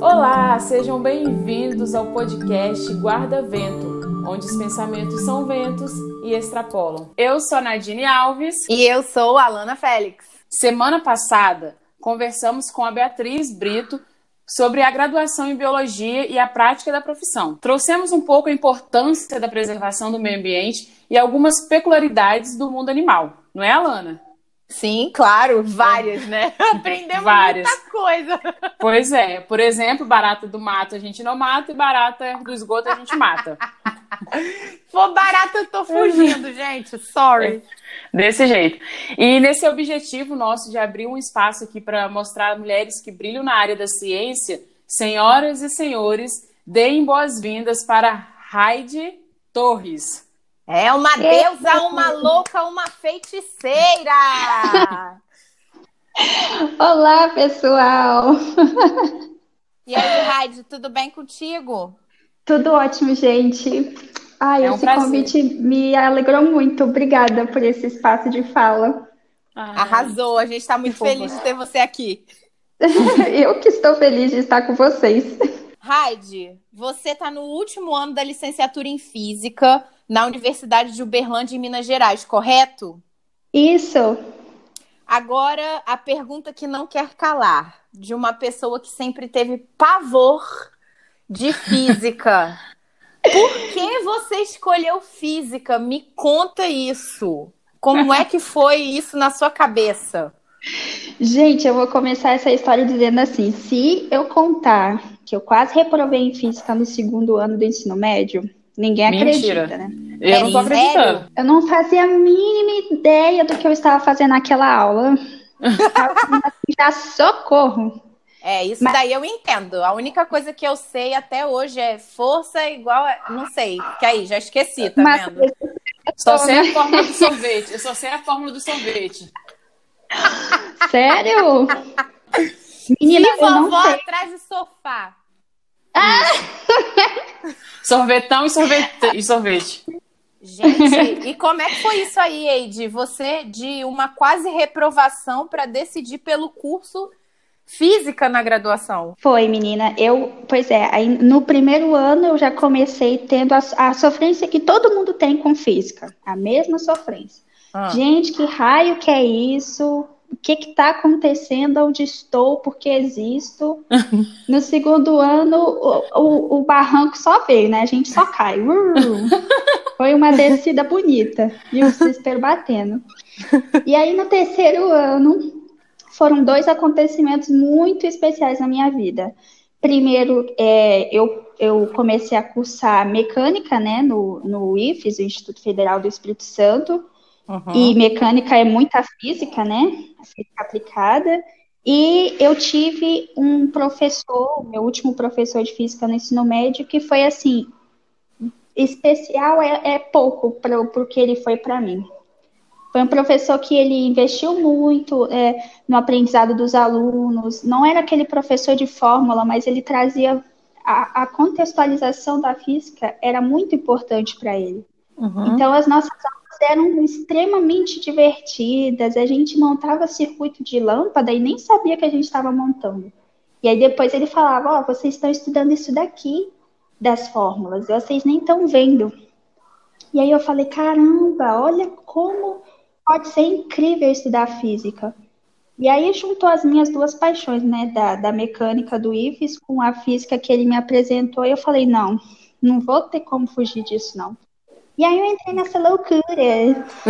Olá, sejam bem-vindos ao podcast Guarda Vento, onde os pensamentos são ventos e extrapolam. Eu sou a Nadine Alves. E eu sou a Alana Félix. Semana passada, conversamos com a Beatriz Brito sobre a graduação em biologia e a prática da profissão. Trouxemos um pouco a importância da preservação do meio ambiente e algumas peculiaridades do mundo animal, não é, Alana? Sim, claro, várias, né? Aprendemos várias. muita coisa. Pois é, por exemplo, barata do mato a gente não mata e barata do esgoto a gente mata. For barata eu tô fugindo, gente, sorry. É, desse jeito. E nesse objetivo nosso de abrir um espaço aqui para mostrar mulheres que brilham na área da ciência, senhoras e senhores, deem boas-vindas para Heidi Torres. É uma deusa, uma louca, uma feiticeira! Olá, pessoal! E aí, Raide, tudo bem contigo? Tudo ótimo, gente. Ai, é um esse prazer. convite me alegrou muito. Obrigada por esse espaço de fala. Ai. Arrasou, a gente está muito feliz de ter você aqui. Eu que estou feliz de estar com vocês. Raide, você está no último ano da licenciatura em Física na Universidade de Uberlândia, em Minas Gerais, correto? Isso. Agora, a pergunta que não quer calar, de uma pessoa que sempre teve pavor de física. Por que você escolheu física? Me conta isso. Como é que foi isso na sua cabeça? Gente, eu vou começar essa história dizendo assim: se eu contar que eu quase reprovei em física no segundo ano do ensino médio, ninguém Mentira. acredita, né? Eu é não tô acreditando. Eu não fazia a mínima ideia do que eu estava fazendo naquela aula. Já socorro. É, isso Mas... daí eu entendo. A única coisa que eu sei até hoje é força igual a... Não sei, que aí, já esqueci, tá Mas... vendo? Só sei a fórmula do sorvete. Eu só sei a fórmula do sorvete. Sério? Menina, e vovó atrás do sofá. Ah! Sorvetão e sorvete. E sorvete. Gente, e como é que foi isso aí, Eide? Você de uma quase reprovação para decidir pelo curso física na graduação? Foi, menina. Eu, pois é, aí no primeiro ano eu já comecei tendo a, a sofrência que todo mundo tem com física, a mesma sofrência. Ah. Gente, que raio que é isso? O que está acontecendo? Onde estou? Por que existo? no segundo ano, o, o, o, barranco só veio, né? A gente só cai. Foi uma descida bonita e o desespero batendo. E aí, no terceiro ano, foram dois acontecimentos muito especiais na minha vida. Primeiro, é, eu, eu comecei a cursar mecânica né, no, no IFES, o Instituto Federal do Espírito Santo, Uhum. E mecânica é muita física, né? Física aplicada. E eu tive um professor, meu último professor de física no ensino médio, que foi assim, especial é, é pouco para o que ele foi para mim. Foi um professor que ele investiu muito é, no aprendizado dos alunos. Não era aquele professor de fórmula, mas ele trazia a, a contextualização da física era muito importante para ele. Uhum. Então as nossas aulas eram extremamente divertidas. A gente montava circuito de lâmpada e nem sabia que a gente estava montando. E aí depois ele falava: Ó, oh, vocês estão estudando isso daqui das fórmulas, vocês nem estão vendo. E aí eu falei: caramba, olha como pode ser incrível estudar física. E aí juntou as minhas duas paixões, né, da, da mecânica do IFES com a física que ele me apresentou, e eu falei, não, não vou ter como fugir disso, não. E aí eu entrei nessa loucura.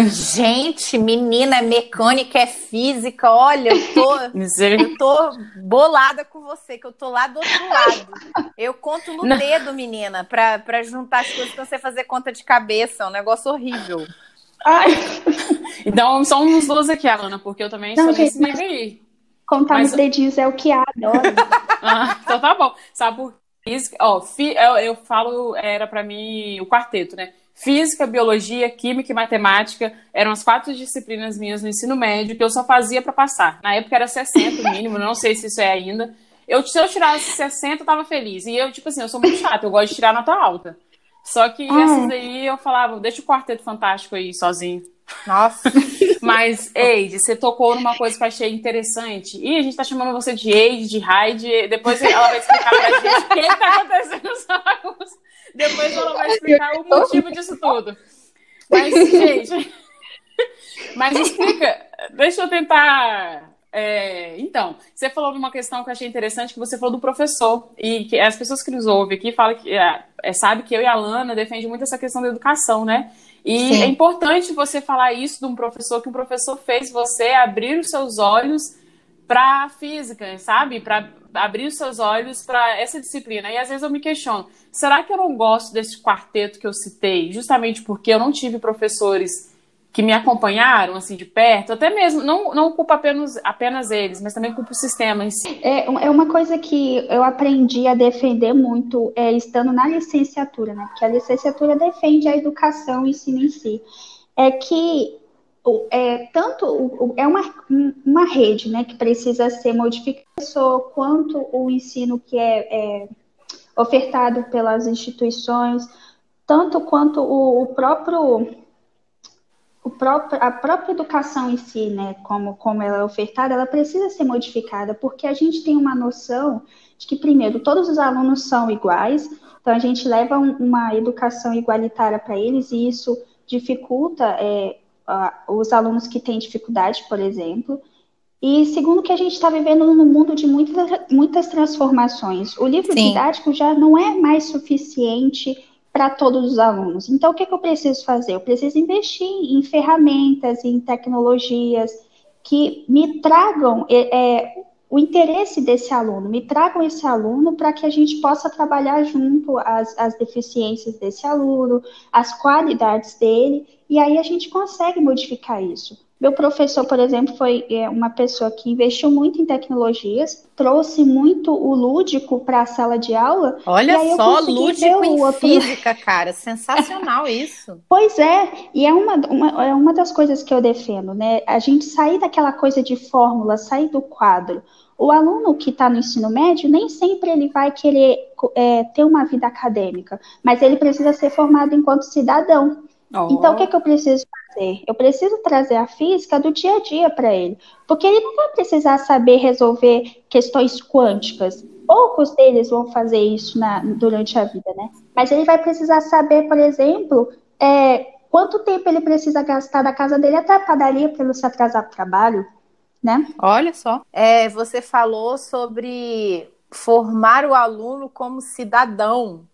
Gente, menina, é mecânica, é física, olha, eu tô, eu tô bolada com você, que eu tô lá do outro lado. Eu conto no Não. dedo, menina, pra, pra juntar as coisas pra você fazer conta de cabeça, é um negócio horrível. Ai. Então, só uns dois aqui, Alana, porque eu também Não, sou gente, nesse nível aí. Contar mas... nos dedinhos é o que adoro. ah, então tá bom. Sabe por isso? Ó, eu, eu falo, era pra mim o quarteto, né? Física, biologia, química e matemática eram as quatro disciplinas minhas no ensino médio que eu só fazia para passar. Na época era 60 o mínimo, não sei se isso é ainda. Eu, se eu tirasse 60, eu tava feliz. E eu, tipo assim, eu sou muito chata, eu gosto de tirar nota alta. Só que ah. essas aí eu falava, deixa o quarteto fantástico aí sozinho. Nossa. Mas, Eide, você tocou numa coisa que eu achei interessante. E a gente tá chamando você de Eide, de Raide. Depois ela vai explicar pra gente o que tá acontecendo nos jogos. Depois ela vai explicar o motivo disso tudo. Mas, gente. Mas explica. Deixa eu tentar é, então, você falou de uma questão que eu achei interessante, que você falou do professor, e que as pessoas que nos ouvem aqui falam que é, é, sabe que eu e a Lana defendem muito essa questão da educação, né? E Sim. é importante você falar isso de um professor, que um professor fez você abrir os seus olhos para física, sabe? Para abrir os seus olhos para essa disciplina. E às vezes eu me questiono, será que eu não gosto desse quarteto que eu citei, justamente porque eu não tive professores que me acompanharam assim de perto, até mesmo, não, não culpo apenas, apenas eles, mas também culpo o sistema em si. É, é uma coisa que eu aprendi a defender muito é, estando na licenciatura, né? Porque a licenciatura defende a educação e ensino em si. É que é, tanto é uma, uma rede né, que precisa ser modificada, quanto o ensino que é, é ofertado pelas instituições, tanto quanto o, o próprio próprio, a própria educação em si, né, como, como ela é ofertada, ela precisa ser modificada, porque a gente tem uma noção de que, primeiro, todos os alunos são iguais, então a gente leva um, uma educação igualitária para eles, e isso dificulta é, os alunos que têm dificuldade, por exemplo. E segundo que a gente está vivendo num mundo de muitas, muitas transformações. O livro Sim. didático já não é mais suficiente para todos os alunos. Então, o que, que eu preciso fazer? Eu preciso investir em ferramentas, em tecnologias que me tragam é, é, o interesse desse aluno, me tragam esse aluno para que a gente possa trabalhar junto as, as deficiências desse aluno, as qualidades dele, e aí a gente consegue modificar isso. Meu professor, por exemplo, foi é, uma pessoa que investiu muito em tecnologias, trouxe muito o lúdico para a sala de aula. Olha só, lúdico em outro... física, cara, sensacional isso. Pois é, e é uma, uma, é uma das coisas que eu defendo, né? A gente sair daquela coisa de fórmula, sair do quadro. O aluno que está no ensino médio, nem sempre ele vai querer é, ter uma vida acadêmica, mas ele precisa ser formado enquanto cidadão. Oh. Então, o que, que eu preciso fazer? Eu preciso trazer a física do dia a dia para ele, porque ele não vai precisar saber resolver questões quânticas. Poucos deles vão fazer isso na, durante a vida, né? Mas ele vai precisar saber, por exemplo, é, quanto tempo ele precisa gastar da casa dele até a padaria para ele se atrasar para o trabalho, né? Olha só. É, você falou sobre formar o aluno como cidadão.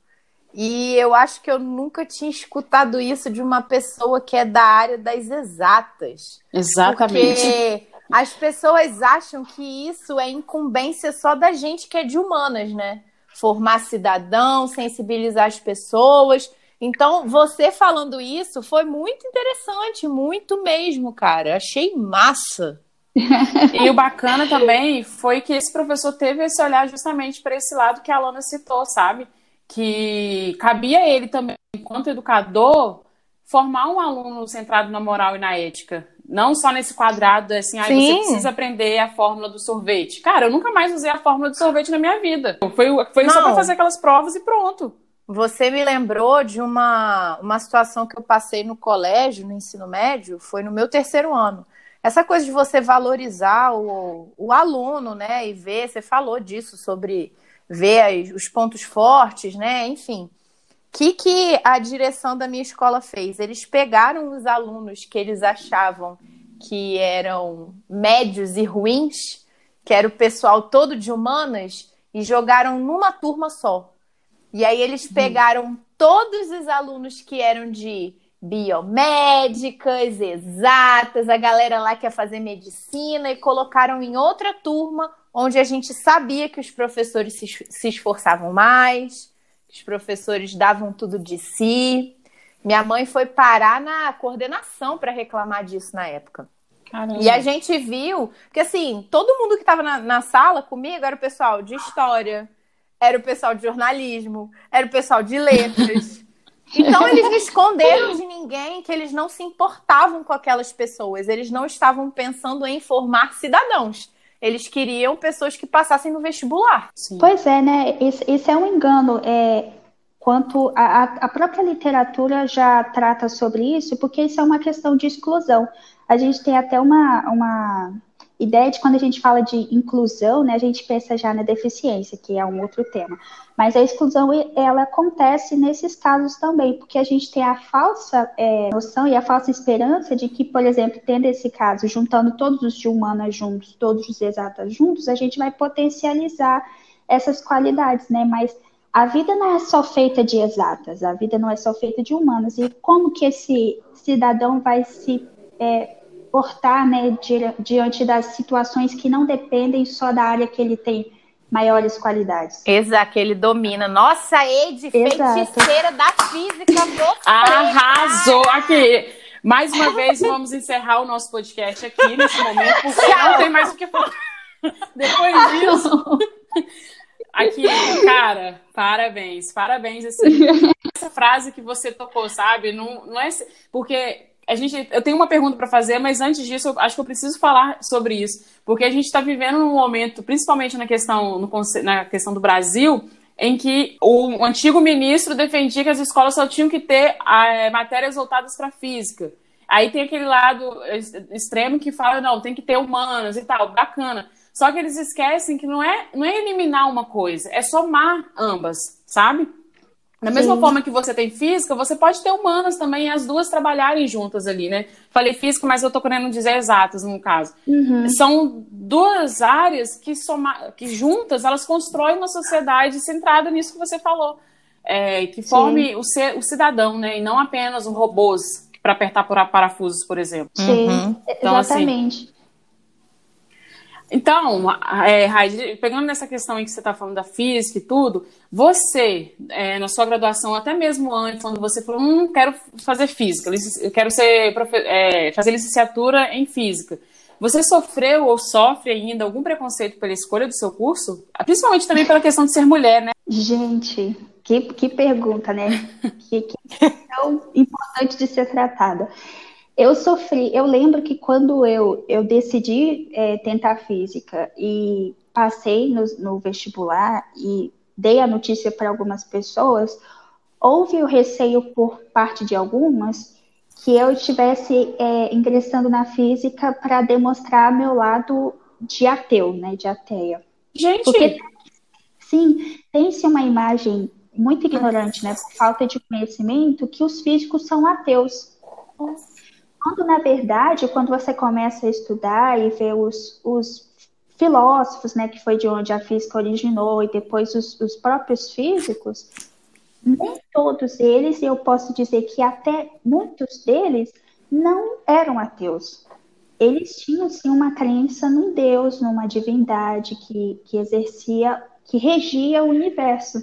E eu acho que eu nunca tinha escutado isso de uma pessoa que é da área das exatas. Exatamente. Porque as pessoas acham que isso é incumbência só da gente que é de humanas, né? Formar cidadão, sensibilizar as pessoas. Então, você falando isso foi muito interessante, muito mesmo, cara. Achei massa. e o bacana também foi que esse professor teve esse olhar justamente para esse lado que a Alana citou, sabe? Que cabia a ele também, enquanto educador, formar um aluno centrado na moral e na ética. Não só nesse quadrado, assim, ah, você precisa aprender a fórmula do sorvete. Cara, eu nunca mais usei a fórmula do sorvete na minha vida. Foi, foi só para fazer aquelas provas e pronto. Você me lembrou de uma, uma situação que eu passei no colégio, no ensino médio, foi no meu terceiro ano. Essa coisa de você valorizar o, o aluno, né? E ver, você falou disso sobre ver os pontos fortes, né? Enfim. O que, que a direção da minha escola fez? Eles pegaram os alunos que eles achavam que eram médios e ruins, que era o pessoal todo de humanas, e jogaram numa turma só. E aí eles uhum. pegaram todos os alunos que eram de biomédicas, exatas, a galera lá que ia fazer medicina e colocaram em outra turma onde a gente sabia que os professores se esforçavam mais, que os professores davam tudo de si. Minha mãe foi parar na coordenação para reclamar disso na época. Caramba. E a gente viu que, assim, todo mundo que estava na, na sala comigo era o pessoal de história, era o pessoal de jornalismo, era o pessoal de letras. Então eles não esconderam de ninguém que eles não se importavam com aquelas pessoas, eles não estavam pensando em formar cidadãos. Eles queriam pessoas que passassem no vestibular. Sim. Pois é, né? Isso é um engano. É, quanto a, a, própria literatura já trata sobre isso, porque isso é uma questão de exclusão. A gente tem até uma, uma ideia de quando a gente fala de inclusão, né, a gente pensa já na deficiência, que é um outro tema. Mas a exclusão, ela acontece nesses casos também, porque a gente tem a falsa é, noção e a falsa esperança de que, por exemplo, tendo esse caso, juntando todos os de humanas juntos, todos os exatas juntos, a gente vai potencializar essas qualidades, né? Mas a vida não é só feita de exatas, a vida não é só feita de humanas. E como que esse cidadão vai se é, portar né, di diante das situações que não dependem só da área que ele tem maiores qualidades? Exato, que ele domina. Nossa, Ed, feiticeira da física. Arrasou aqui. Mais uma vez, vamos encerrar o nosso podcast aqui nesse momento, porque não tem mais o que falar. Depois disso. Aqui, cara, parabéns, parabéns, assim. Essa frase que você tocou, sabe? Não, não é. Porque a gente, eu tenho uma pergunta para fazer, mas antes disso, eu acho que eu preciso falar sobre isso, porque a gente está vivendo num momento, principalmente na questão, no, na questão do Brasil, em que o, antigo ministro defendia que as escolas só tinham que ter é, matérias voltadas para física. Aí tem aquele lado extremo que fala, não, tem que ter humanas e tal, bacana. Só que eles esquecem que não é, não é eliminar uma coisa, é somar ambas, sabe? Da mesma Sim. forma que você tem física, você pode ter humanas também as duas trabalharem juntas ali, né? Falei física, mas eu tô querendo dizer exatas no caso. Uhum. São duas áreas que, soma, que juntas elas constroem uma sociedade centrada nisso que você falou. É, que forme o, ser, o cidadão, né? E não apenas um robôs para apertar por parafusos, por exemplo. Sim, uhum. então, assim, exatamente. Assim, então, é, pegando nessa questão aí que você está falando da física e tudo, você, é, na sua graduação, até mesmo antes, quando você falou, hum, quero fazer física, eu quero ser, é, fazer licenciatura em física, você sofreu ou sofre ainda algum preconceito pela escolha do seu curso? Principalmente também pela questão de ser mulher, né? Gente, que, que pergunta, né? que, que tão importante de ser tratada. Eu sofri, eu lembro que quando eu, eu decidi é, tentar física e passei no, no vestibular e dei a notícia para algumas pessoas, houve o receio por parte de algumas que eu estivesse é, ingressando na física para demonstrar meu lado de ateu, né, de ateia. Gente! Porque, sim, tem-se uma imagem muito ignorante, né, por falta de conhecimento, que os físicos são ateus. Quando, na verdade, quando você começa a estudar e ver os, os filósofos, né, que foi de onde a física originou, e depois os, os próprios físicos, nem todos eles, eu posso dizer que até muitos deles, não eram ateus. Eles tinham, sim, uma crença num Deus, numa divindade que, que exercia, que regia o universo.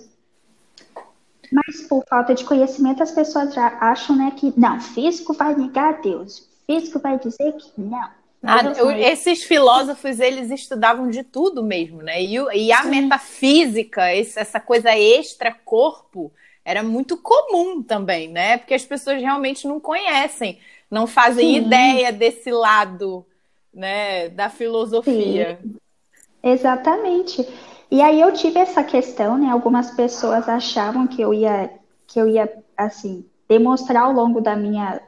Mas por falta de conhecimento, as pessoas já acham né, que não, físico vai negar a Deus, físico vai dizer que não. Ah, esses filósofos, eles estudavam de tudo mesmo, né? E, e a metafísica, esse, essa coisa extra-corpo, era muito comum também, né? Porque as pessoas realmente não conhecem, não fazem Sim. ideia desse lado, né, da filosofia. Sim. Exatamente. E aí eu tive essa questão, né? Algumas pessoas achavam que eu ia, que eu ia, assim, demonstrar ao longo da minha,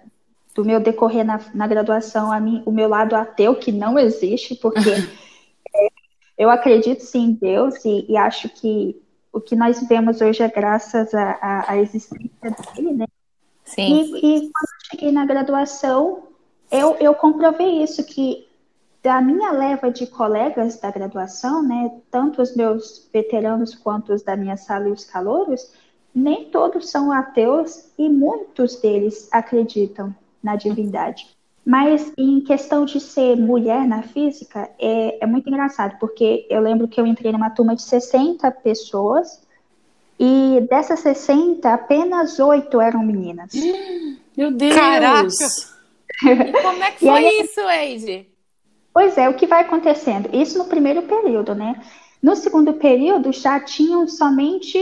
do meu decorrer na, na graduação, a mim, o meu lado ateu, que não existe, porque é, eu acredito sim em Deus e, e, acho que o que nós vemos hoje é graças à existência dele, né? Sim. E, e quando eu cheguei na graduação, eu, eu comprovei isso, que da minha leva de colegas da graduação, né, tanto os meus veteranos quanto os da minha sala e os calouros, nem todos são ateus e muitos deles acreditam na divindade. Mas em questão de ser mulher na física, é, é muito engraçado, porque eu lembro que eu entrei numa turma de 60 pessoas e dessas 60, apenas oito eram meninas. Meu Deus! Caraca! E como é que foi aí, isso, Eide? Pois é, o que vai acontecendo? Isso no primeiro período, né? No segundo período já tinham somente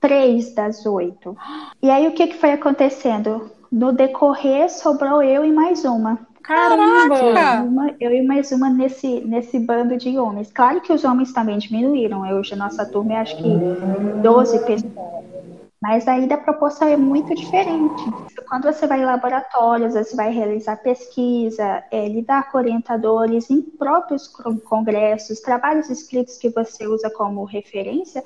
três das oito. E aí o que, que foi acontecendo? No decorrer sobrou eu e mais uma. Caramba! Uma, eu e mais uma nesse, nesse bando de homens. Claro que os homens também diminuíram. Hoje a nossa turma é acho que 12 pessoas. Mas ainda a proporção é muito diferente. Quando você vai em laboratórios, você vai realizar pesquisa, é, lidar com orientadores em próprios congressos, trabalhos escritos que você usa como referência,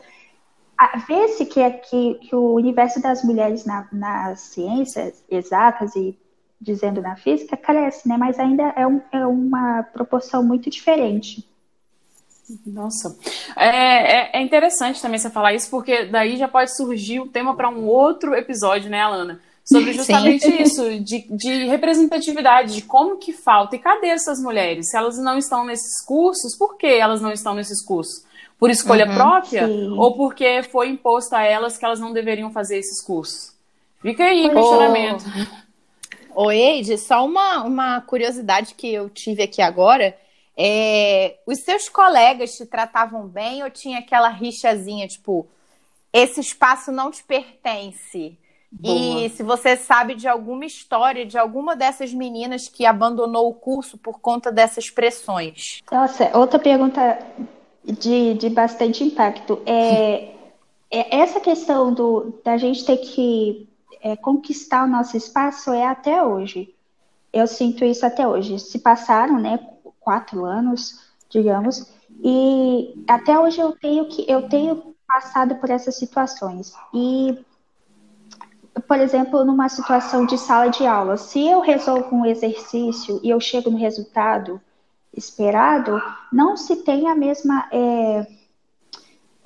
vê-se que, que, que, o universo das mulheres na, nas ciências exatas e dizendo na física cresce, né? Mas ainda é, um, é uma proporção muito diferente. Nossa, é, é, é, interessante também você falar isso, porque daí já pode surgir o tema para um outro episódio, né, Alana? Sobre justamente Sim. isso, de, de representatividade, de como que falta. E cadê essas mulheres? Se elas não estão nesses cursos, por que elas não estão nesses cursos? Por escolha uhum, própria? Sim. Ou porque foi imposto a elas que elas não deveriam fazer esses cursos? Fica aí, questionamento. Ô, Eide, só uma, uma curiosidade que eu tive aqui agora é, os seus colegas te tratavam bem ou tinha aquela rixazinha, tipo, esse espaço não te pertence? Boa. E se você sabe de alguma história de alguma dessas meninas que abandonou o curso por conta dessas pressões? Nossa, outra pergunta de, de bastante impacto. É, é essa questão do, da gente ter que é, conquistar o nosso espaço é até hoje. Eu sinto isso até hoje. Se passaram, né, quatro anos, digamos, e até hoje eu tenho que eu tenho passado por essas situações. E por exemplo, numa situação de sala de aula, se eu resolvo um exercício e eu chego no resultado esperado, não se tem a mesma é,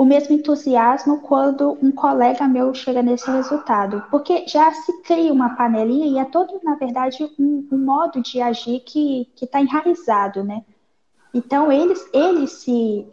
o mesmo entusiasmo quando um colega meu chega nesse resultado, porque já se cria uma panelinha e é todo, na verdade, um, um modo de agir que está enraizado, né? Então, eles, eles se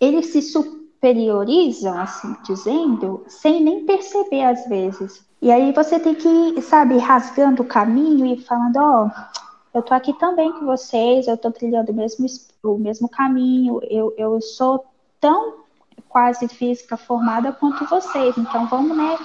eles se superiorizam, assim dizendo, sem nem perceber às vezes. E aí você tem que, sabe, rasgando o caminho e falando, ó, oh, eu tô aqui também com vocês, eu tô trilhando o mesmo, o mesmo caminho, eu, eu sou tão quase física formada quanto vocês. Então vamos, né?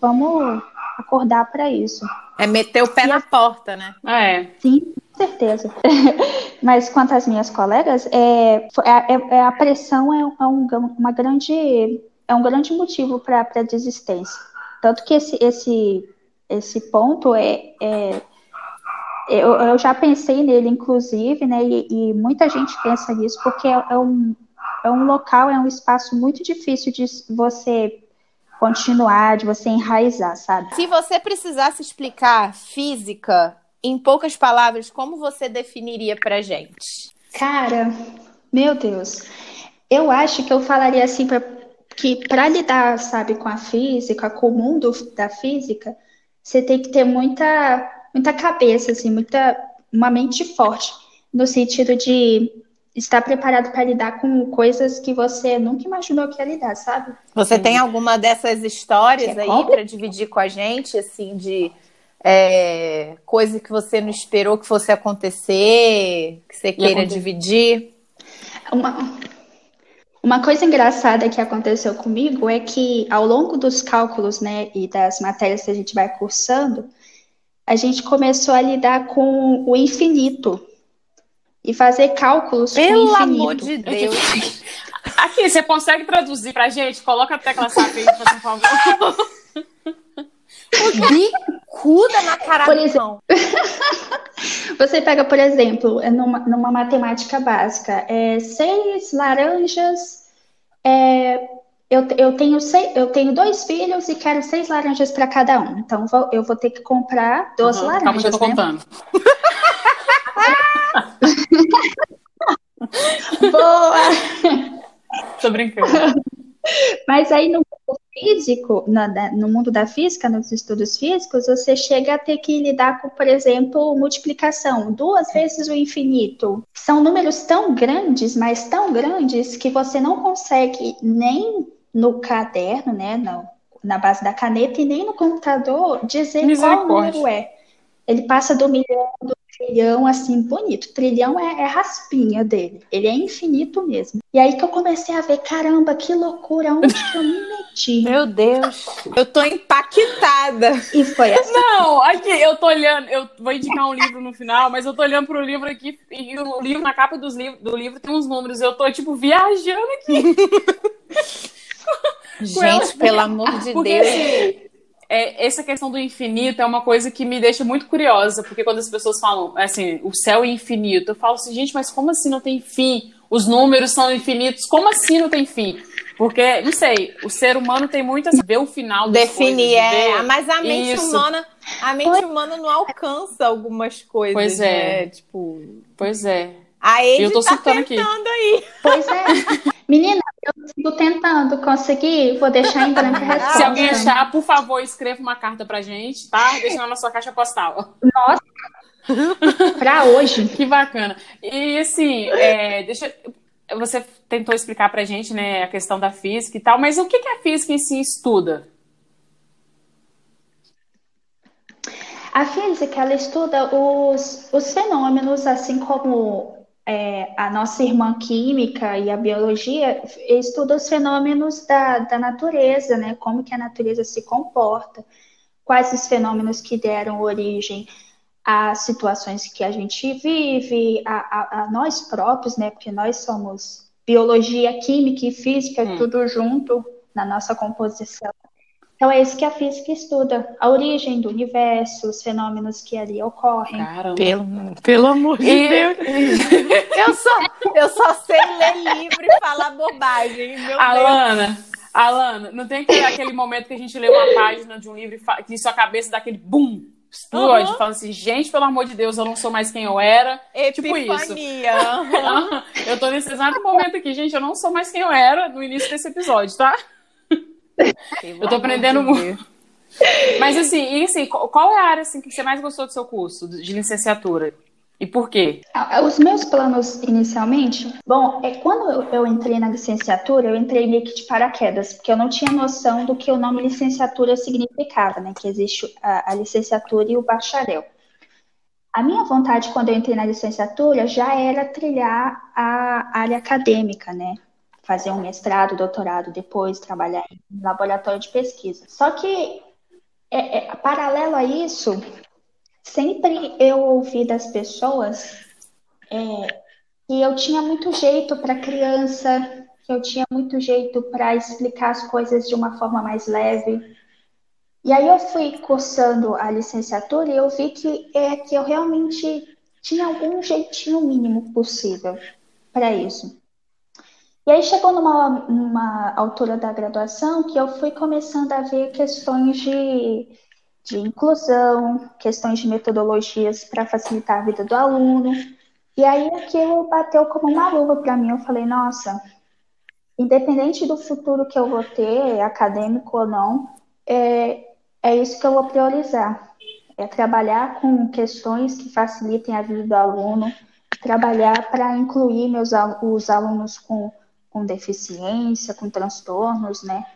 Vamos acordar para isso. É meter o pé e na a... porta, né? É. Sim, com certeza. Mas quanto às minhas colegas, é, é, é a pressão é, é, um, uma grande é um grande motivo para a desistência. Tanto que esse esse esse ponto é, é eu, eu, já pensei nele, inclusive, né? E, e muita gente pensa nisso porque é, é um é um local, é um espaço muito difícil de você continuar, de você enraizar, sabe? Se você precisasse explicar física em poucas palavras, como você definiria pra gente? Cara, meu Deus. Eu acho que eu falaria assim pra, que para lidar, sabe, com a física, com o mundo da física, você tem que ter muita muita cabeça assim, muita uma mente forte no sentido de estar preparado para lidar com coisas que você nunca imaginou que ia lidar, sabe? Você Sim. tem alguma dessas histórias é aí para dividir com a gente, assim, de é, coisa que você não esperou que fosse acontecer, que você queira dividir? Uma, uma coisa engraçada que aconteceu comigo é que ao longo dos cálculos, né, e das matérias que a gente vai cursando, a gente começou a lidar com o infinito, e fazer cálculos Pelo amor de Deus. Aqui, você consegue traduzir pra gente? Coloca a tecla SAP aí, por favor. Bicuda na cara por exemplo, Você pega, por exemplo, numa, numa matemática básica, é, seis laranjas. É, eu, eu, tenho seis, eu tenho dois filhos e quero seis laranjas para cada um. Então vou, eu vou ter que comprar 12 uhum, laranjas. Calma, eu tô né? contando. Boa! Tô brincando. Mas aí no mundo físico, no mundo da física, nos estudos físicos, você chega a ter que lidar com, por exemplo, multiplicação, duas vezes o infinito. São números tão grandes, mas tão grandes, que você não consegue nem no caderno, né, na, na base da caneta, e nem no computador dizer qual número é. Ele passa do milhão, do trilhão, assim, bonito. Trilhão é, é, raspinha dele. Ele é infinito mesmo. E aí que eu comecei a ver, caramba, que loucura, onde que eu me meti? Meu Deus, eu tô impactada. E foi assim. Não, aqui, eu tô olhando, eu vou indicar um livro no final, mas eu tô olhando pro livro aqui, e o livro, na capa dos livro, do livro tem uns números, eu tô, tipo, viajando aqui. Gente, pelo amor de porque, Deus. Assim, é, essa questão do infinito é uma coisa que me deixa muito curiosa, porque quando as pessoas falam assim, o céu é infinito, eu falo assim, gente, mas como assim não tem fim? Os números são infinitos, como assim não tem fim? Porque, não sei, o ser humano tem muito assim, ver o final Definir, é. Ver... Mas a mente Isso. humana, a mente humana não alcança algumas coisas, pois é. Né? Tipo. Pois é. A Ed eu tô tá tentando aqui. aí. Pois é. Menina, eu sigo tentando conseguir, vou deixar em branco a resposta. Se alguém achar, por favor, escreva uma carta pra gente, tá? Deixa na sua caixa postal. Nossa! pra hoje. Que bacana. E assim, é, deixa, você tentou explicar pra gente, né, a questão da física e tal, mas o que, que a física em si estuda? A física, ela estuda os, os fenômenos, assim como é, a nossa irmã química e a biologia estuda os fenômenos da, da natureza, né? Como que a natureza se comporta, quais os fenômenos que deram origem às situações que a gente vive, a, a, a nós próprios, né? Porque nós somos biologia, química e física, hum. tudo junto na nossa composição. Então, é isso que a física estuda: a origem do universo, os fenômenos que ali ocorrem. Caramba. Pelo, pelo amor de Deus. eu, só, eu só sei ler livro e falar bobagem. Meu Alana, Deus. Alana, não tem aquele, aquele momento que a gente lê uma página de um livro e que sua cabeça dá aquele bum explode, uhum. fala assim, gente, pelo amor de Deus, eu não sou mais quem eu era. Epifania. Tipo isso. Uhum. eu tô nesse exato momento aqui, gente, eu não sou mais quem eu era no início desse episódio, tá? Eu tô aprendendo muito. Mas assim, e assim, qual é a área assim, que você mais gostou do seu curso de licenciatura? E por quê? Os meus planos inicialmente, bom, é quando eu entrei na licenciatura, eu entrei meio que de paraquedas, porque eu não tinha noção do que o nome licenciatura significava, né? Que existe a, a licenciatura e o bacharel. A minha vontade quando eu entrei na licenciatura já era trilhar a área acadêmica, né? Fazer um mestrado, doutorado, depois trabalhar em laboratório de pesquisa. Só que, é, é, paralelo a isso, sempre eu ouvi das pessoas é, que eu tinha muito jeito para criança, que eu tinha muito jeito para explicar as coisas de uma forma mais leve. E aí eu fui cursando a licenciatura e eu vi que é que eu realmente tinha algum jeitinho mínimo possível para isso. E aí chegou numa, numa altura da graduação que eu fui começando a ver questões de, de inclusão, questões de metodologias para facilitar a vida do aluno. E aí aquilo bateu como uma luva para mim. Eu falei, nossa, independente do futuro que eu vou ter, acadêmico ou não, é, é isso que eu vou priorizar. É trabalhar com questões que facilitem a vida do aluno, trabalhar para incluir meus, os alunos com com deficiência, com transtornos, né?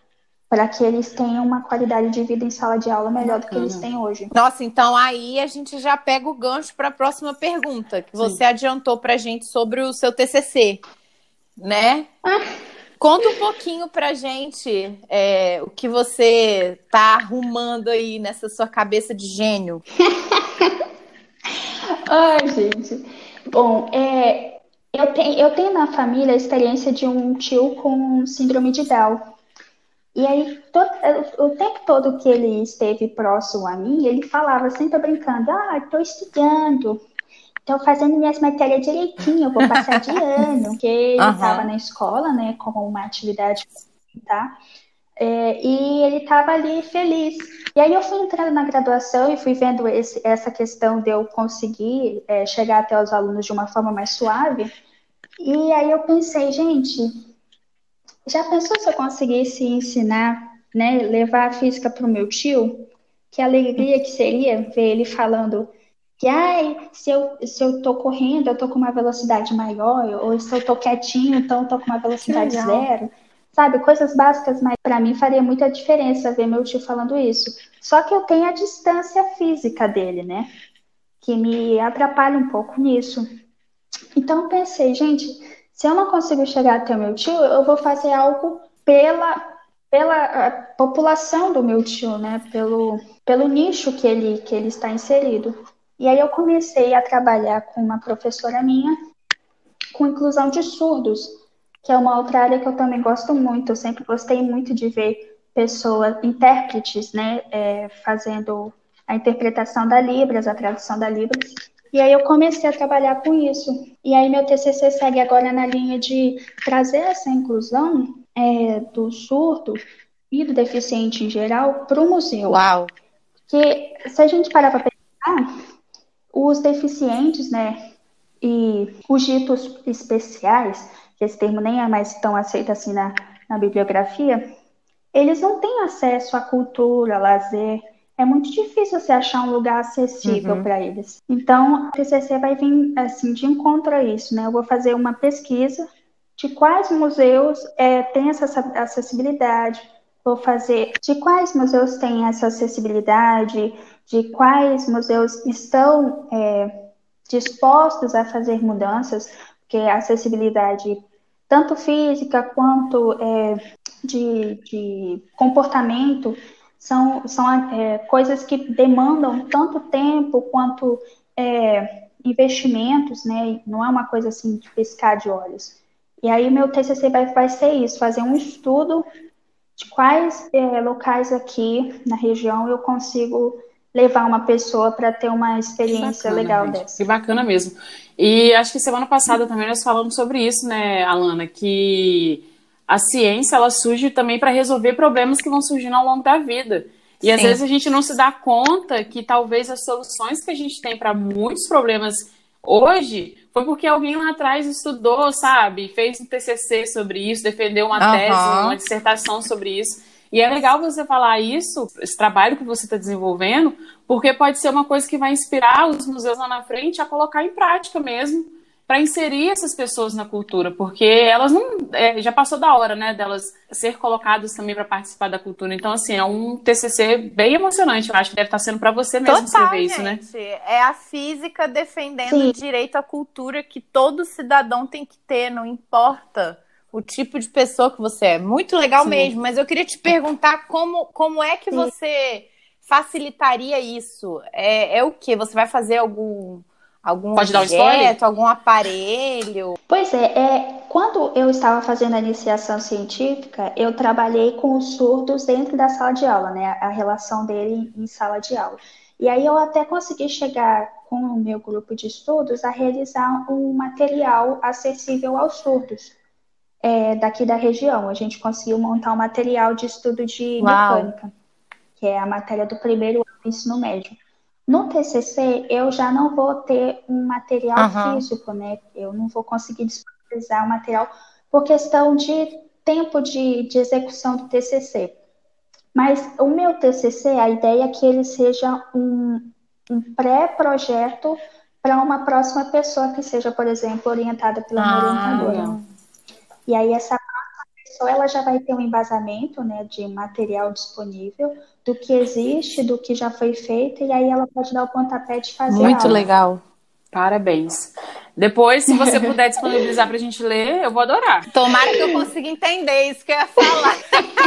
Para que eles tenham uma qualidade de vida em sala de aula melhor do que eles têm hoje. Nossa, então aí a gente já pega o gancho para a próxima pergunta, que você Sim. adiantou para a gente sobre o seu TCC, né? Ah. Conta um pouquinho pra gente é, o que você tá arrumando aí nessa sua cabeça de gênio. Ai, gente. Bom, é, eu tenho, eu tenho na família a experiência de um tio com síndrome de Down. E aí, todo, o tempo todo que ele esteve próximo a mim, ele falava sempre brincando: Ah, estou estudando, estou fazendo minhas matérias direitinho, vou passar de ano. Porque ele estava uhum. na escola, né, como uma atividade tá? É, e ele estava ali feliz. E aí eu fui entrando na graduação e fui vendo esse, essa questão de eu conseguir é, chegar até os alunos de uma forma mais suave. E aí eu pensei, gente, já pensou se eu conseguisse ensinar, né, levar a física para o meu tio? Que alegria que seria ver ele falando que, ai, se eu, se eu tô correndo, eu tô com uma velocidade maior, ou se eu tô quietinho, então eu tô com uma velocidade zero sabe? Coisas básicas, mas para mim faria muita diferença ver meu tio falando isso. Só que eu tenho a distância física dele, né? Que me atrapalha um pouco nisso. Então pensei, gente, se eu não consigo chegar até o meu tio, eu vou fazer algo pela pela população do meu tio, né? Pelo pelo nicho que ele que ele está inserido. E aí eu comecei a trabalhar com uma professora minha com inclusão de surdos que é uma outra área que eu também gosto muito. Eu sempre gostei muito de ver pessoas, intérpretes, né, é, fazendo a interpretação da Libras, a tradução da Libras. E aí eu comecei a trabalhar com isso. E aí meu TCC segue agora na linha de trazer essa inclusão é, do surdo e do deficiente em geral para o museu. Uau! Que se a gente parar para pensar, os deficientes, né, e os ditos especiais, esse termo nem é mais tão aceito assim na, na bibliografia, eles não têm acesso à cultura, lazer, é muito difícil você achar um lugar acessível uhum. para eles. Então, a TCC vai vir assim de encontro a isso, né? Eu vou fazer uma pesquisa de quais museus é, têm essa acessibilidade, vou fazer de quais museus têm essa acessibilidade, de quais museus estão é, dispostos a fazer mudanças, porque a acessibilidade tanto física quanto é, de, de comportamento são, são é, coisas que demandam tanto tempo quanto é, investimentos, né? Não é uma coisa assim de piscar de olhos. E aí meu TCC vai, vai ser isso, fazer um estudo de quais é, locais aqui na região eu consigo levar uma pessoa para ter uma experiência bacana, legal gente. dessa. Que bacana mesmo. E acho que semana passada também nós falamos sobre isso, né, Alana, que a ciência ela surge também para resolver problemas que vão surgindo ao longo da vida. E Sim. às vezes a gente não se dá conta que talvez as soluções que a gente tem para muitos problemas hoje foi porque alguém lá atrás estudou, sabe? Fez um TCC sobre isso, defendeu uma uhum. tese, uma dissertação sobre isso. E é legal você falar isso, esse trabalho que você está desenvolvendo, porque pode ser uma coisa que vai inspirar os museus lá na frente a colocar em prática mesmo para inserir essas pessoas na cultura, porque elas não. É, já passou da hora, né, delas ser colocadas também para participar da cultura. Então, assim, é um TCC bem emocionante. Eu acho que deve estar sendo para você mesmo Total, escrever isso, né? É a física defendendo Sim. o direito à cultura que todo cidadão tem que ter, não importa o tipo de pessoa que você é. Muito legal Sim. mesmo, mas eu queria te perguntar como, como é que Sim. você facilitaria isso? É, é o que? Você vai fazer algum algum Pode objeto, um algum aparelho? Pois é, é, quando eu estava fazendo a iniciação científica, eu trabalhei com os surdos dentro da sala de aula, né? A relação dele em sala de aula. E aí eu até consegui chegar com o meu grupo de estudos a realizar um material acessível aos surdos é, daqui da região. A gente conseguiu montar um material de estudo de Uau. mecânica, que é a matéria do primeiro ano do ensino médio. No TCC, eu já não vou ter um material uhum. físico, né? Eu não vou conseguir disponibilizar o material por questão de tempo de, de execução do TCC. Mas o meu TCC, a ideia é que ele seja um, um pré-projeto para uma próxima pessoa que seja, por exemplo, orientada pela ah, orientadora. E aí essa pessoa ela já vai ter um embasamento né, de material disponível, do que existe, do que já foi feito, e aí ela pode dar o pontapé de fazer. Muito legal. Parabéns. Depois, se você puder disponibilizar para a gente ler, eu vou adorar. Tomara que eu consiga entender isso que eu ia falar.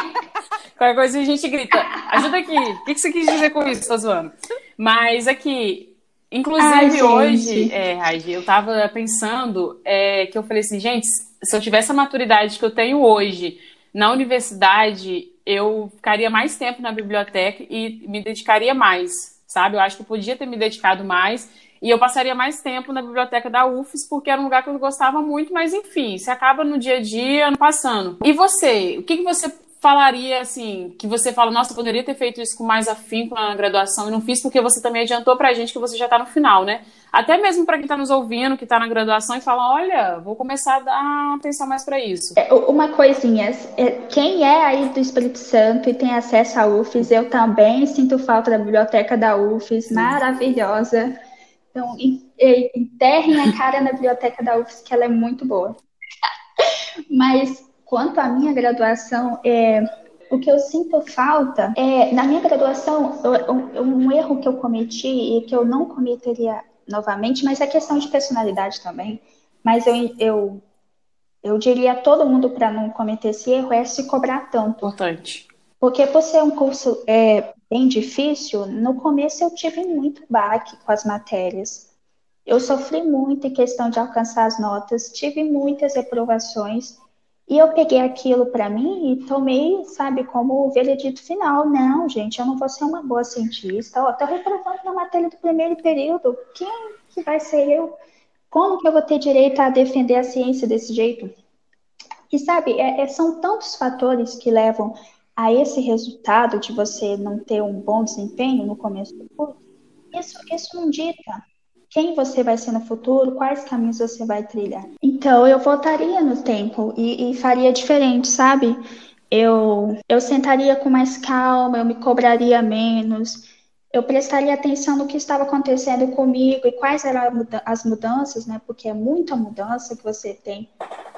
Qualquer coisa a gente grita. Ajuda aqui. O que você quis dizer com isso? Tô zoando. Mas aqui, inclusive Ai, hoje, é, eu tava pensando é, que eu falei assim, gente, se eu tivesse a maturidade que eu tenho hoje na universidade, eu ficaria mais tempo na biblioteca e me dedicaria mais, sabe? Eu acho que eu podia ter me dedicado mais e eu passaria mais tempo na biblioteca da UFES porque era um lugar que eu gostava muito, mas enfim, se acaba no dia a dia passando. E você, o que, que você falaria assim, que você fala, nossa, eu poderia ter feito isso com mais afinco na graduação e não fiz porque você também adiantou pra gente que você já tá no final, né? Até mesmo para quem tá nos ouvindo, que tá na graduação e fala, olha, vou começar a dar atenção mais para isso. É, uma coisinha, é, quem é aí do Espírito Santo e tem acesso à UFES, eu também sinto falta da biblioteca da UFES, maravilhosa. Então, enterrem a cara na biblioteca da UFES, que ela é muito boa. Mas Quanto à minha graduação, é, o que eu sinto falta é, na minha graduação, um, um erro que eu cometi e que eu não cometeria novamente, mas é questão de personalidade também. Mas eu, eu, eu diria a todo mundo para não cometer esse erro é se cobrar tanto. Importante. Porque por ser um curso é, bem difícil, no começo eu tive muito baque com as matérias. Eu sofri muito em questão de alcançar as notas, tive muitas reprovações. E eu peguei aquilo para mim e tomei, sabe, como o veredito final. Não, gente, eu não vou ser uma boa cientista. Tô reprovando na matéria do primeiro período. Quem que vai ser eu? Como que eu vou ter direito a defender a ciência desse jeito? E sabe, é, é, são tantos fatores que levam a esse resultado de você não ter um bom desempenho no começo do curso. Isso, isso não dita quem você vai ser no futuro, quais caminhos você vai trilhar. Então, eu voltaria no tempo e, e faria diferente, sabe? Eu, eu sentaria com mais calma, eu me cobraria menos, eu prestaria atenção no que estava acontecendo comigo e quais eram as mudanças, né? Porque é muita mudança que você tem,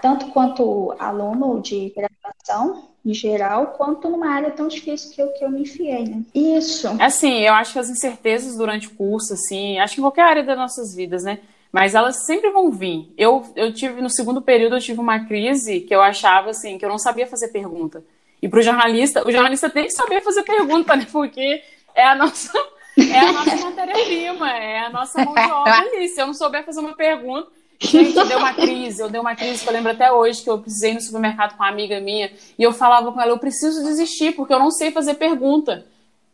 tanto quanto aluno de graduação, em geral, quanto numa área tão difícil que eu, que eu me enfiei, né? Isso. Assim, eu acho que as incertezas durante o curso, assim, acho que em qualquer área das nossas vidas, né? Mas elas sempre vão vir. Eu, eu tive, no segundo período, eu tive uma crise que eu achava, assim, que eu não sabia fazer pergunta. E para o jornalista, o jornalista tem que saber fazer pergunta, né? Porque é a nossa, é a nossa matéria-prima, é a nossa mão de obra ali. Se eu não souber fazer uma pergunta, Gente, deu uma crise, eu dei uma crise que eu lembro até hoje que eu precisei no supermercado com uma amiga minha e eu falava com ela, eu preciso desistir porque eu não sei fazer pergunta.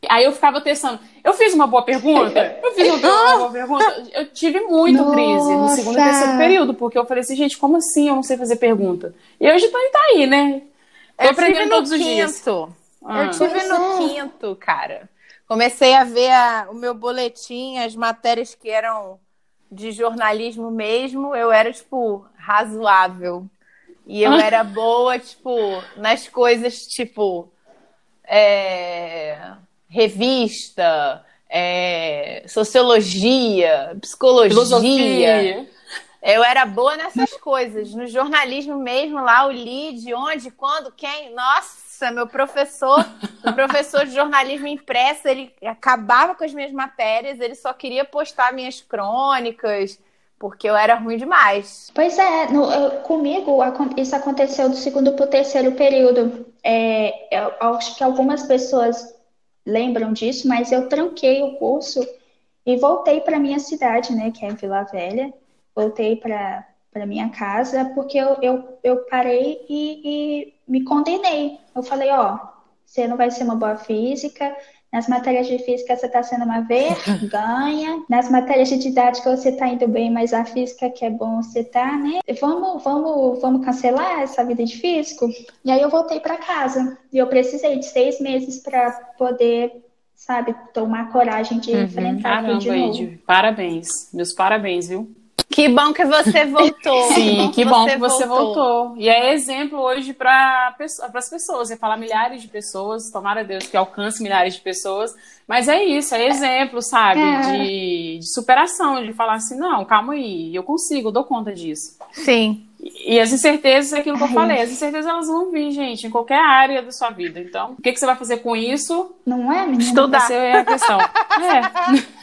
Aí eu ficava testando. Eu fiz uma boa pergunta? Eu fiz uma boa pergunta? Eu tive muito Nossa. crise no segundo e terceiro período, porque eu falei assim, gente, como assim eu não sei fazer pergunta? E hoje tá, tá aí, né? Tô eu aprendendo todos os quinto. dias. Ah. Eu tive no quinto, cara. Comecei a ver a, o meu boletim, as matérias que eram de jornalismo mesmo, eu era, tipo, razoável. E eu era boa, tipo, nas coisas, tipo, é, revista, é, sociologia, psicologia. Filosofia. Eu era boa nessas coisas. No jornalismo mesmo, lá, o lead, onde, quando, quem. Nossa! meu professor, o professor de jornalismo impresso, ele acabava com as minhas matérias, ele só queria postar minhas crônicas, porque eu era ruim demais. Pois é, no, eu, comigo isso aconteceu do segundo para o terceiro período. É, eu acho que algumas pessoas lembram disso, mas eu tranquei o curso e voltei para minha cidade, né, que é Vila Velha. Voltei para para minha casa, porque eu, eu, eu parei e, e, me condenei. Eu falei, ó, você não vai ser uma boa física, nas matérias de física você está sendo uma vergonha, nas matérias de didática você está indo bem, mas a física que é bom você tá, né? Vamos, vamos, vamos cancelar essa vida de físico? E aí eu voltei para casa e eu precisei de seis meses para poder sabe, tomar coragem de uhum, enfrentar caramba, de novo. Parabéns, meus parabéns, viu? Que bom que você voltou. Sim, que bom que você voltou. voltou. E é exemplo hoje para as pessoas. Você fala milhares de pessoas, tomara Deus que alcance milhares de pessoas. Mas é isso, é exemplo, sabe? É. De, de, superação, de falar assim: não, calma aí, eu consigo, eu dou conta disso. Sim. E, e as incertezas é aquilo que eu falei: as incertezas elas vão vir, gente, em qualquer área da sua vida. Então, o que, que você vai fazer com isso? Não é, menina? Estudar. Essa é a questão. é.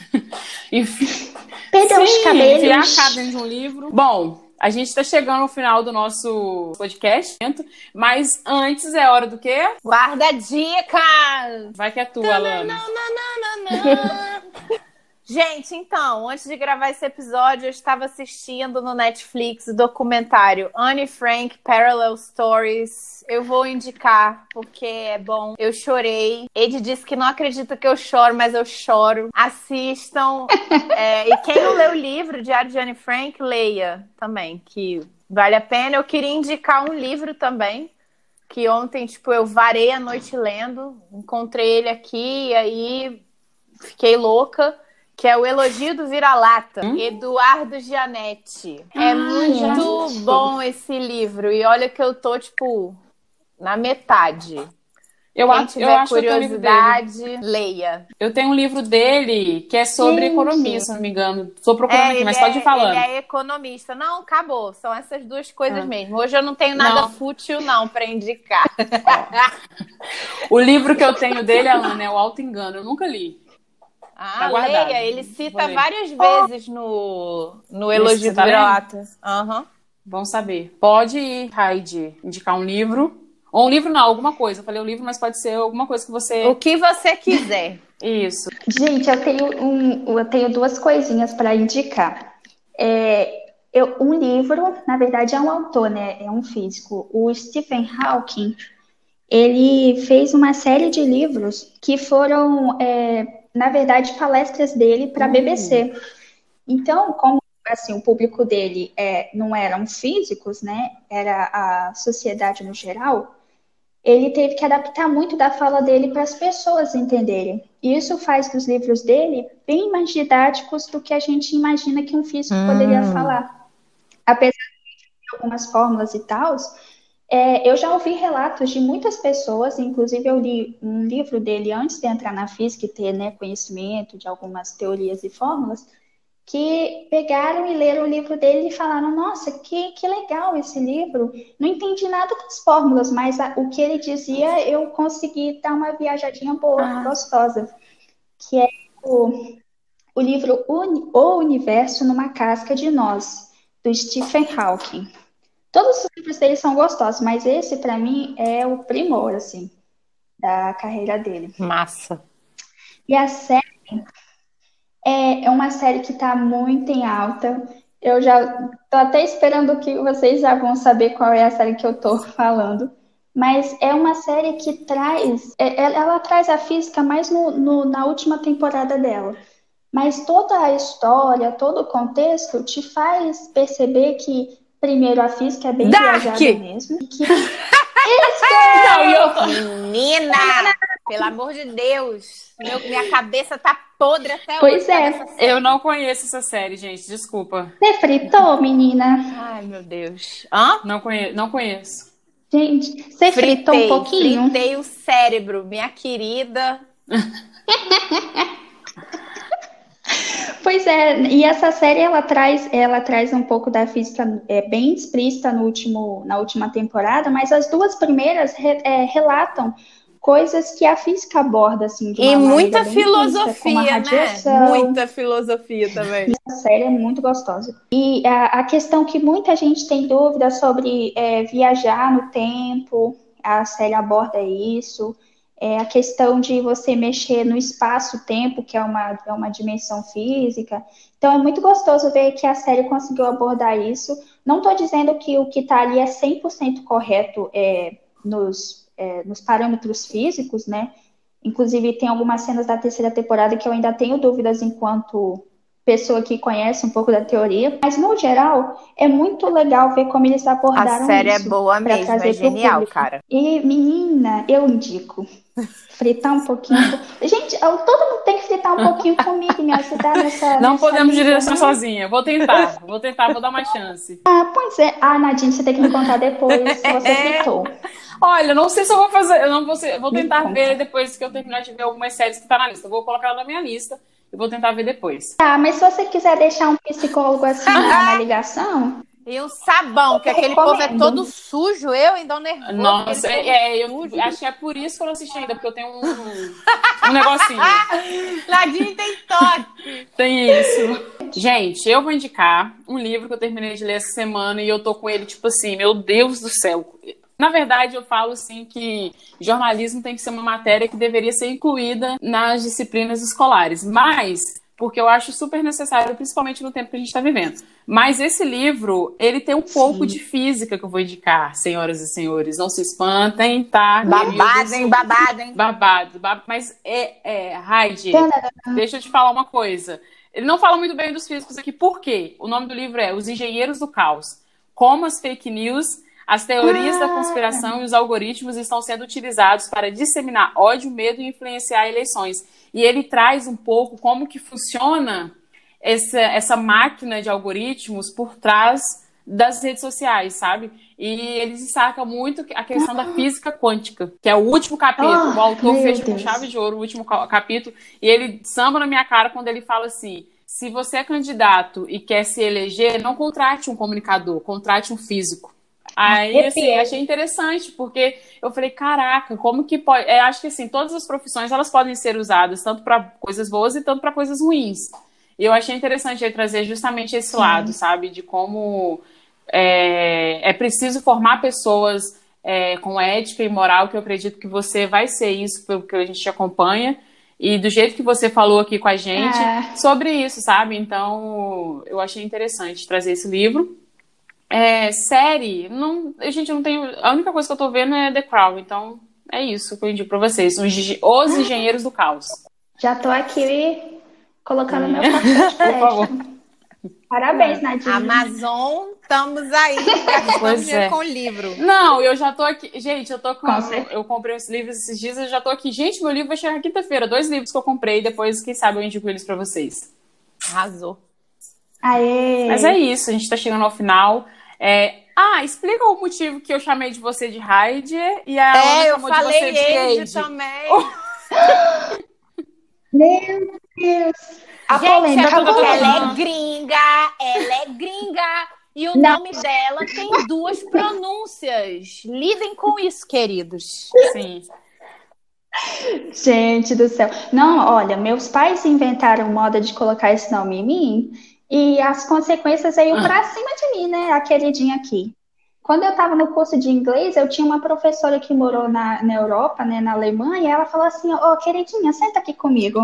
Enfim. Perder os cabelos. Enfiar a dentro de um livro. Bom, a gente está chegando ao final do nosso podcast, mas antes é hora do quê? Guarda dicas! Vai que é tua, Alana. Não, não, não, não, não. Gente, então, antes de gravar esse episódio, eu estava assistindo no Netflix o documentário Anne Frank Parallel Stories. Eu vou indicar porque é bom. Eu chorei. Ed disse que não acredita que eu choro, mas eu choro. Assistam. é, e quem não leu o livro Diário de Anne Frank, leia também, que vale a pena. Eu queria indicar um livro também que ontem, tipo, eu varei a noite lendo, encontrei ele aqui e aí fiquei louca que é o Elogio do Vira-Lata, hum? Eduardo Gianetti. É ah, é muito bom esse livro. E olha que eu tô, tipo, na metade. Eu Quem acho, tiver eu acho curiosidade, leia. Eu tenho um livro dele que é sobre Gente. economia, se não me engano. Estou procurando é, aqui, mas pode ir é, falando. Ele é economista. Não, acabou. São essas duas coisas ah. mesmo. Hoje eu não tenho nada não. fútil, não, para indicar. o livro que eu tenho dele, Alana, é O Alto Engano. Eu nunca li. Ah, tá leia. Ele cita várias vezes no, no Elogio do Vira-Lata. Uhum. Bom saber. Pode ir, Heidi, indicar um livro. Ou um livro não, alguma coisa. Eu falei um livro, mas pode ser alguma coisa que você... O que você quiser. Isso. Gente, eu tenho, um, eu tenho duas coisinhas para indicar. É, eu, um livro, na verdade é um autor, né? É um físico. O Stephen Hawking, ele fez uma série de livros que foram, é, na verdade, palestras dele para a uhum. BBC. Então, como assim, o público dele é, não eram físicos, né? Era a sociedade no geral. Ele teve que adaptar muito da fala dele para as pessoas entenderem. E isso faz dos livros dele bem mais didáticos do que a gente imagina que um físico hum. poderia falar. Apesar de algumas fórmulas e tal, é, eu já ouvi relatos de muitas pessoas, inclusive eu li um livro dele antes de entrar na física e ter né, conhecimento de algumas teorias e fórmulas, que pegaram e leram o livro dele e falaram: Nossa, que, que legal esse livro. Não entendi nada das fórmulas, mas a, o que ele dizia eu consegui dar uma viajadinha boa, ah. gostosa. Que é o, o livro O Universo numa Casca de Nós, do Stephen Hawking. Todos os livros dele são gostosos, mas esse, para mim, é o primor, assim, da carreira dele. Massa. E a série é, é uma série que está muito em alta. Eu já tô até esperando que vocês já vão saber qual é a série que eu tô falando. Mas é uma série que traz. É, ela traz a física mais no, no, na última temporada dela. Mas toda a história, todo o contexto te faz perceber que Primeiro, a física é bem Dark. viajada mesmo. Que... Isso! Não, eu... Menina! Pelo amor de Deus! Meu, minha cabeça tá podre até pois hoje. Pois é. Eu não conheço essa série, gente. Desculpa. Você fritou, menina? Ai, meu Deus. Hã? Não, conhe... não conheço. Gente, você Fritei, fritou um pouquinho? Fritei o cérebro, minha querida. Pois é, e essa série ela traz, ela traz um pouco da física é, bem explícita no último, na última temporada, mas as duas primeiras re, é, relatam coisas que a física aborda assim de uma e muita filosofia, né? Muita filosofia também. A série é muito gostosa. E a, a questão que muita gente tem dúvida sobre é, viajar no tempo, a série aborda isso é a questão de você mexer no espaço-tempo, que é uma, é uma dimensão física. Então, é muito gostoso ver que a série conseguiu abordar isso. Não estou dizendo que o que está ali é 100% correto é, nos, é, nos parâmetros físicos, né? Inclusive, tem algumas cenas da terceira temporada que eu ainda tenho dúvidas enquanto pessoa que conhece um pouco da teoria, mas no geral é muito legal ver como eles abordaram A série é boa mesmo, é genial, cara. E menina, eu indico fritar um pouquinho. Gente, todo mundo tem que fritar um pouquinho comigo, me ajudar nessa. Não nessa podemos direcionar sozinha. Vou tentar, vou tentar, vou dar uma chance. Ah, pois é. Ah, Nadine, você tem que me contar depois se você fritou. Olha, não sei se eu vou fazer, eu não vou, ser, vou tentar ver depois que eu terminar de ver algumas séries que tá na lista. Eu vou colocar na minha lista e vou tentar ver depois. Tá, mas se você quiser deixar um psicólogo assim na, ligação. E um sabão, que aquele povo é todo sujo, eu ainda nervoso. Nossa, é, é, eu acho que é por isso que eu não assisti ainda, porque eu tenho um, um negocinho. Ladinho tem toque. Tem isso. Gente, eu vou indicar um livro que eu terminei de ler essa semana e eu tô com ele, tipo assim, meu Deus do céu. Na verdade, eu falo assim que jornalismo tem que ser uma matéria que deveria ser incluída nas disciplinas escolares, mas porque eu acho super necessário, principalmente no tempo que a gente está vivendo. Mas esse livro, ele tem um pouco Sim. de física que eu vou indicar, senhoras e senhores. Não se espantem, tá? Babado, hein? Babado, hein? Babado. babado. Mas é, é Heidi, deixa eu te falar uma coisa. Ele não fala muito bem dos físicos aqui. Por quê? O nome do livro é Os Engenheiros do Caos. Como as fake news as teorias ah. da conspiração e os algoritmos estão sendo utilizados para disseminar ódio, medo e influenciar eleições. E ele traz um pouco como que funciona essa, essa máquina de algoritmos por trás das redes sociais, sabe? E ele destaca muito a questão da física quântica, que é o último capítulo. Oh, o autor fez com chave de ouro o último capítulo, e ele samba na minha cara quando ele fala assim: se você é candidato e quer se eleger, não contrate um comunicador, contrate um físico. Aí, assim, achei interessante, porque eu falei, caraca, como que pode. Eu acho que, assim, todas as profissões elas podem ser usadas tanto para coisas boas e tanto para coisas ruins. E eu achei interessante trazer justamente esse Sim. lado, sabe? De como é, é preciso formar pessoas é, com ética e moral, que eu acredito que você vai ser isso pelo que a gente acompanha. e do jeito que você falou aqui com a gente é. sobre isso, sabe? Então, eu achei interessante trazer esse livro. É, série, não, a gente não tem. A única coisa que eu tô vendo é The Crown, então é isso que eu indico pra vocês. Os, os Engenheiros do Caos. Já tô aqui colocando meu cartão Por favor. Parabéns, é. Nadine. Amazon, estamos aí pois é. com o livro. Não, eu já tô aqui. Gente, eu tô com. com eu comprei os livros esses dias, eu já tô aqui. Gente, meu livro vai chegar quinta-feira. Dois livros que eu comprei, depois, quem sabe, eu indico eles pra vocês. Arrasou. Aê! Mas é isso, a gente tá chegando ao final. É... Ah, explica o motivo que eu chamei de você de Hyde e a é, Ana eu chamou falei de você de Age também. Meu Deus! A Gente, polêmica, a polêmica. ela é gringa, ela é gringa. E o Não. nome dela tem duas pronúncias. Lidem com isso, queridos. Sim. Gente do céu. Não, olha, meus pais inventaram moda de colocar esse nome em mim e as consequências veio ah. pra cima de mim, né? A queridinha aqui. Quando eu estava no curso de inglês, eu tinha uma professora que morou na, na Europa, né, na Alemanha, e ela falou assim: Ô, oh, queridinha, senta aqui comigo.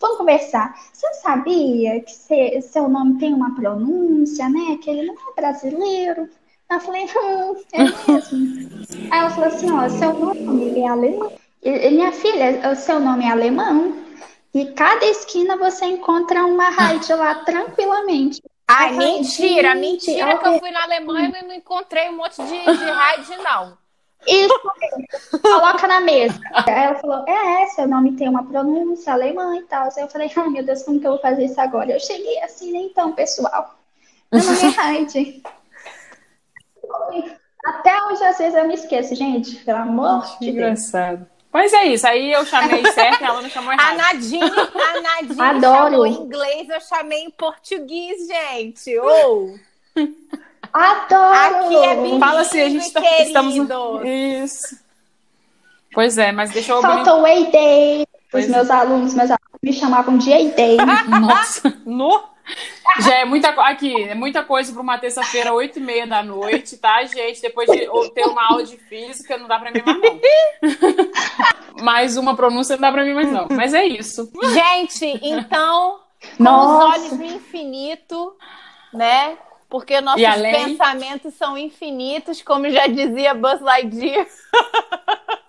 Vamos conversar. Você sabia que seu nome tem uma pronúncia, né? Que ele não é brasileiro? Eu falei, hum, é mesmo. Aí ela falou assim, ó, seu nome é alemão. E, minha filha, o seu nome é alemão. E cada esquina você encontra uma Raid lá tranquilamente. Ai, mentira, mentira que eu fui na Alemanha e não encontrei um monte de, de Raid, não. Isso mesmo. Coloca na mesa. Aí ela falou: É, seu nome tem uma pronúncia alemã e tal. Aí eu falei: Ai, meu Deus, como que eu vou fazer isso agora? Eu cheguei assim, né? Então, pessoal. Meu nome é Heidi. Até hoje, às vezes, eu me esqueço, gente. Pelo amor que de Deus. Engraçado. Pois é isso. Aí eu chamei certo e ela não chamou errado. A Nadine, a Nadine Adoro. chamou em inglês, eu chamei em português, gente. Oh. Adoro! Aqui é bilíngue, Fala assim, a gente tá, estamos Isso. Pois é, mas deixa eu... Falta o A-Day. Os meus é. alunos, meus alunos me chamavam de A-Day. Nossa, no... Já é muita aqui, é muita coisa para uma terça-feira, oito e meia da noite, tá, gente? Depois de ter uma aula de física, não dá para mim mais não. mais uma pronúncia não dá para mim mais não. Mas é isso. Gente, então, com Nossa. os olhos no infinito, né? Porque nossos além... pensamentos são infinitos, como já dizia Buzz Lightyear.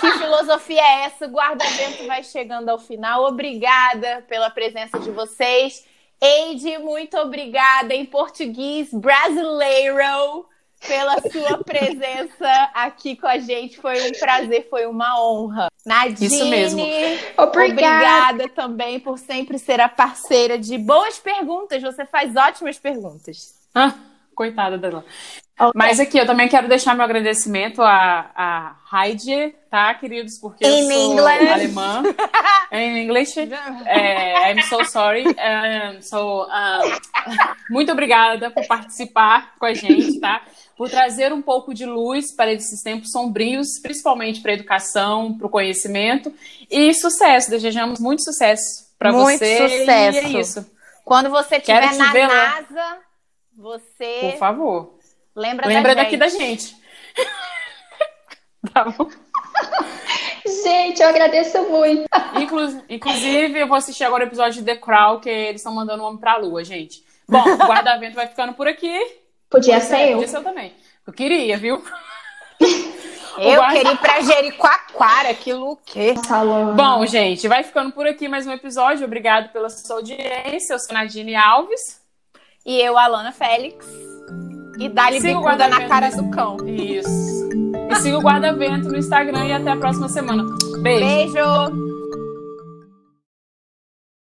que filosofia é essa? O guarda-vento vai chegando ao final. Obrigada pela presença de vocês. Eide, muito obrigada em português brasileiro pela sua presença aqui com a gente. Foi um prazer, foi uma honra. Nadine, Isso mesmo. Obrigada. obrigada também por sempre ser a parceira de boas perguntas. Você faz ótimas perguntas. Ah, coitada dela. Okay. Mas aqui eu também quero deixar meu agradecimento a, a Heidi, tá, queridos? Porque In eu sou English. alemã. em inglês. É, I'm so sorry. Um, so, um, muito obrigada por participar com a gente, tá? Por trazer um pouco de luz para esses tempos sombrios, principalmente para a educação, para o conhecimento. E sucesso. Desejamos muito sucesso para você. Muito sucesso. E é isso. Quando você estiver na NASA, você. Por favor Lembra, Lembra da daqui gente. da gente. tá bom? Gente, eu agradeço muito. Inclu inclusive, eu vou assistir agora o episódio de The Crown, que eles estão mandando o homem pra lua, gente. Bom, o guarda-vento vai ficando por aqui. Podia ser eu. Podia ser eu também. Eu queria, viu? Eu guarda... queria ir pra Jericoacoara, aquilo o quê? Bom, gente, vai ficando por aqui mais um episódio. Obrigado pela sua audiência. Eu sou Nadine Alves. E eu, Alana Félix. E dá-lhe bicuda na cara do cão. Isso. E siga o Guarda-Vento no Instagram e até a próxima semana. Beijo. Beijo.